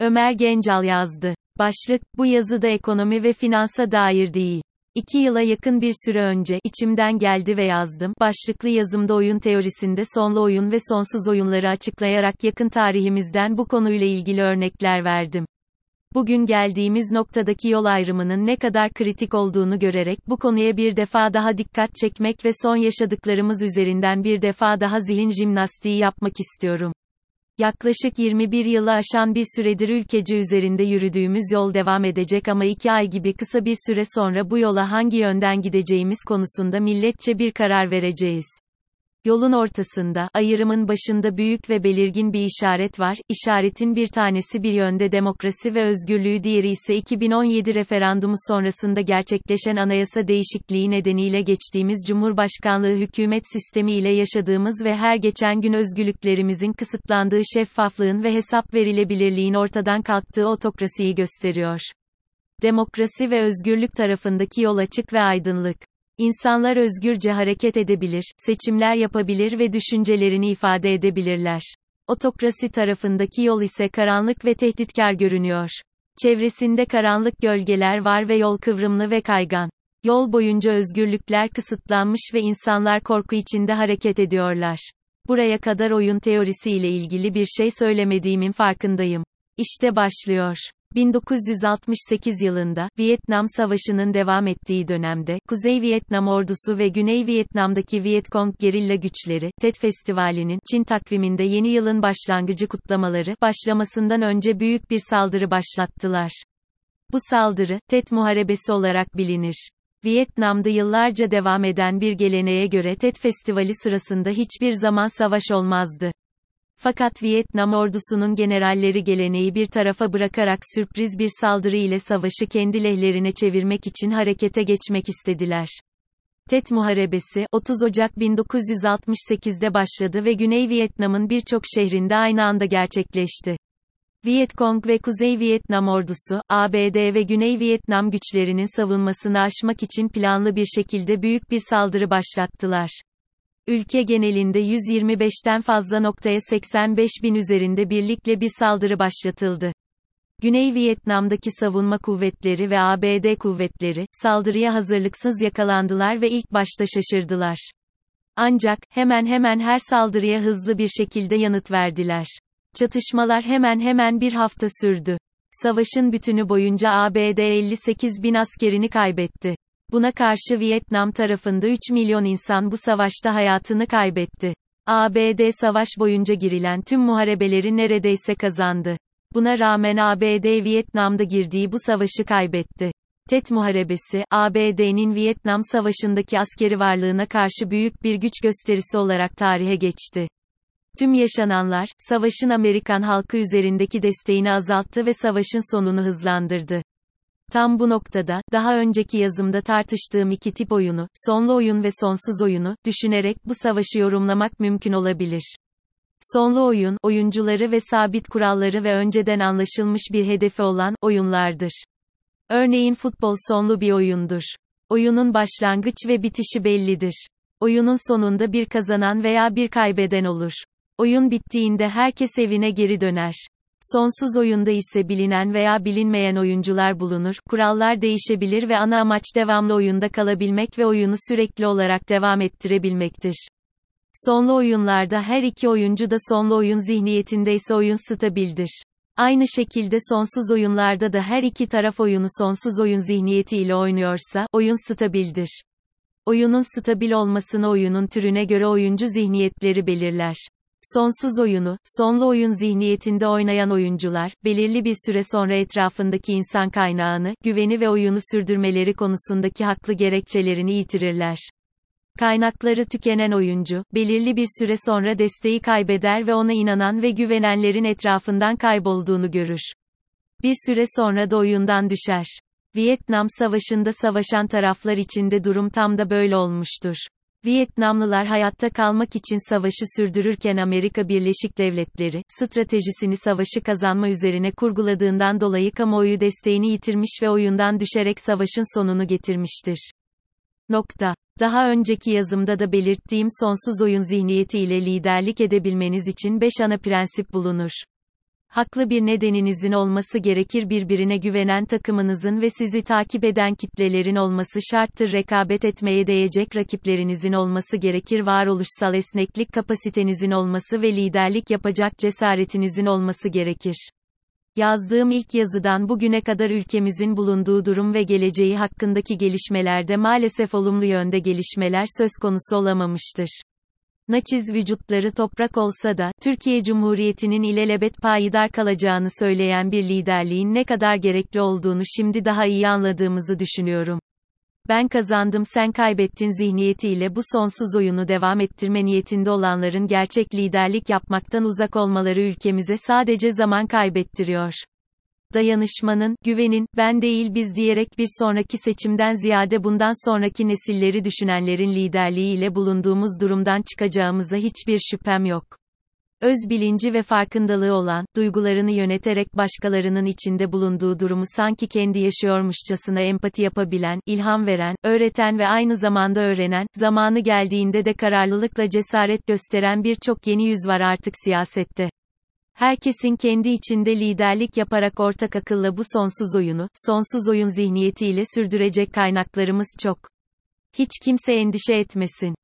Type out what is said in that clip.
Ömer Gencal yazdı. Başlık, bu yazıda ekonomi ve finansa dair değil. İki yıla yakın bir süre önce, içimden geldi ve yazdım. Başlıklı yazımda oyun teorisinde sonlu oyun ve sonsuz oyunları açıklayarak yakın tarihimizden bu konuyla ilgili örnekler verdim. Bugün geldiğimiz noktadaki yol ayrımının ne kadar kritik olduğunu görerek bu konuya bir defa daha dikkat çekmek ve son yaşadıklarımız üzerinden bir defa daha zihin jimnastiği yapmak istiyorum. Yaklaşık 21 yılı aşan bir süredir ülkece üzerinde yürüdüğümüz yol devam edecek ama iki ay gibi kısa bir süre sonra bu yola hangi yönden gideceğimiz konusunda milletçe bir karar vereceğiz. Yolun ortasında, ayrımın başında büyük ve belirgin bir işaret var. İşaretin bir tanesi bir yönde demokrasi ve özgürlüğü diğeri ise 2017 referandumu sonrasında gerçekleşen anayasa değişikliği nedeniyle geçtiğimiz Cumhurbaşkanlığı hükümet sistemi ile yaşadığımız ve her geçen gün özgürlüklerimizin kısıtlandığı şeffaflığın ve hesap verilebilirliğin ortadan kalktığı otokrasiyi gösteriyor. Demokrasi ve özgürlük tarafındaki yol açık ve aydınlık. İnsanlar özgürce hareket edebilir, seçimler yapabilir ve düşüncelerini ifade edebilirler. Otokrasi tarafındaki yol ise karanlık ve tehditkar görünüyor. Çevresinde karanlık gölgeler var ve yol kıvrımlı ve kaygan. Yol boyunca özgürlükler kısıtlanmış ve insanlar korku içinde hareket ediyorlar. Buraya kadar oyun teorisi ile ilgili bir şey söylemediğimin farkındayım. İşte başlıyor. 1968 yılında, Vietnam Savaşı'nın devam ettiği dönemde, Kuzey Vietnam ordusu ve Güney Vietnam'daki Vietcong gerilla güçleri, TED Festivali'nin, Çin takviminde yeni yılın başlangıcı kutlamaları, başlamasından önce büyük bir saldırı başlattılar. Bu saldırı, TED Muharebesi olarak bilinir. Vietnam'da yıllarca devam eden bir geleneğe göre TED Festivali sırasında hiçbir zaman savaş olmazdı. Fakat Vietnam ordusunun generalleri geleneği bir tarafa bırakarak sürpriz bir saldırı ile savaşı kendi lehlerine çevirmek için harekete geçmek istediler. Tet Muharebesi, 30 Ocak 1968'de başladı ve Güney Vietnam'ın birçok şehrinde aynı anda gerçekleşti. Vietcong ve Kuzey Vietnam ordusu, ABD ve Güney Vietnam güçlerinin savunmasını aşmak için planlı bir şekilde büyük bir saldırı başlattılar. Ülke genelinde 125'ten fazla noktaya 85 bin üzerinde birlikle bir saldırı başlatıldı. Güney Vietnam'daki savunma kuvvetleri ve ABD kuvvetleri, saldırıya hazırlıksız yakalandılar ve ilk başta şaşırdılar. Ancak, hemen hemen her saldırıya hızlı bir şekilde yanıt verdiler. Çatışmalar hemen hemen bir hafta sürdü. Savaşın bütünü boyunca ABD 58 bin askerini kaybetti. Buna karşı Vietnam tarafında 3 milyon insan bu savaşta hayatını kaybetti. ABD savaş boyunca girilen tüm muharebeleri neredeyse kazandı. Buna rağmen ABD Vietnam'da girdiği bu savaşı kaybetti. TET Muharebesi, ABD'nin Vietnam Savaşı'ndaki askeri varlığına karşı büyük bir güç gösterisi olarak tarihe geçti. Tüm yaşananlar, savaşın Amerikan halkı üzerindeki desteğini azalttı ve savaşın sonunu hızlandırdı. Tam bu noktada, daha önceki yazımda tartıştığım iki tip oyunu, sonlu oyun ve sonsuz oyunu, düşünerek bu savaşı yorumlamak mümkün olabilir. Sonlu oyun, oyuncuları ve sabit kuralları ve önceden anlaşılmış bir hedefi olan, oyunlardır. Örneğin futbol sonlu bir oyundur. Oyunun başlangıç ve bitişi bellidir. Oyunun sonunda bir kazanan veya bir kaybeden olur. Oyun bittiğinde herkes evine geri döner. Sonsuz oyunda ise bilinen veya bilinmeyen oyuncular bulunur, kurallar değişebilir ve ana amaç devamlı oyunda kalabilmek ve oyunu sürekli olarak devam ettirebilmektir. Sonlu oyunlarda her iki oyuncu da sonlu oyun zihniyetindeyse oyun stabildir. Aynı şekilde sonsuz oyunlarda da her iki taraf oyunu sonsuz oyun zihniyeti ile oynuyorsa, oyun stabildir. Oyunun stabil olmasını oyunun türüne göre oyuncu zihniyetleri belirler. Sonsuz oyunu, sonlu oyun zihniyetinde oynayan oyuncular, belirli bir süre sonra etrafındaki insan kaynağını, güveni ve oyunu sürdürmeleri konusundaki haklı gerekçelerini yitirirler. Kaynakları tükenen oyuncu, belirli bir süre sonra desteği kaybeder ve ona inanan ve güvenenlerin etrafından kaybolduğunu görür. Bir süre sonra da oyundan düşer. Vietnam Savaşı'nda savaşan taraflar içinde durum tam da böyle olmuştur. Vietnamlılar hayatta kalmak için savaşı sürdürürken Amerika Birleşik Devletleri, stratejisini savaşı kazanma üzerine kurguladığından dolayı kamuoyu desteğini yitirmiş ve oyundan düşerek savaşın sonunu getirmiştir. Nokta. Daha önceki yazımda da belirttiğim sonsuz oyun zihniyeti ile liderlik edebilmeniz için 5 ana prensip bulunur. Haklı bir nedeninizin olması gerekir birbirine güvenen takımınızın ve sizi takip eden kitlelerin olması şarttır rekabet etmeye değecek rakiplerinizin olması gerekir varoluşsal esneklik kapasitenizin olması ve liderlik yapacak cesaretinizin olması gerekir. Yazdığım ilk yazıdan bugüne kadar ülkemizin bulunduğu durum ve geleceği hakkındaki gelişmelerde maalesef olumlu yönde gelişmeler söz konusu olamamıştır. Naçiz vücutları toprak olsa da, Türkiye Cumhuriyeti'nin ilelebet payidar kalacağını söyleyen bir liderliğin ne kadar gerekli olduğunu şimdi daha iyi anladığımızı düşünüyorum. Ben kazandım sen kaybettin zihniyetiyle bu sonsuz oyunu devam ettirme niyetinde olanların gerçek liderlik yapmaktan uzak olmaları ülkemize sadece zaman kaybettiriyor. Dayanışmanın, güvenin, ben değil biz diyerek bir sonraki seçimden ziyade bundan sonraki nesilleri düşünenlerin liderliğiyle bulunduğumuz durumdan çıkacağımıza hiçbir şüphem yok öz bilinci ve farkındalığı olan, duygularını yöneterek başkalarının içinde bulunduğu durumu sanki kendi yaşıyormuşçasına empati yapabilen, ilham veren, öğreten ve aynı zamanda öğrenen, zamanı geldiğinde de kararlılıkla cesaret gösteren birçok yeni yüz var artık siyasette. Herkesin kendi içinde liderlik yaparak ortak akılla bu sonsuz oyunu, sonsuz oyun zihniyetiyle sürdürecek kaynaklarımız çok. Hiç kimse endişe etmesin.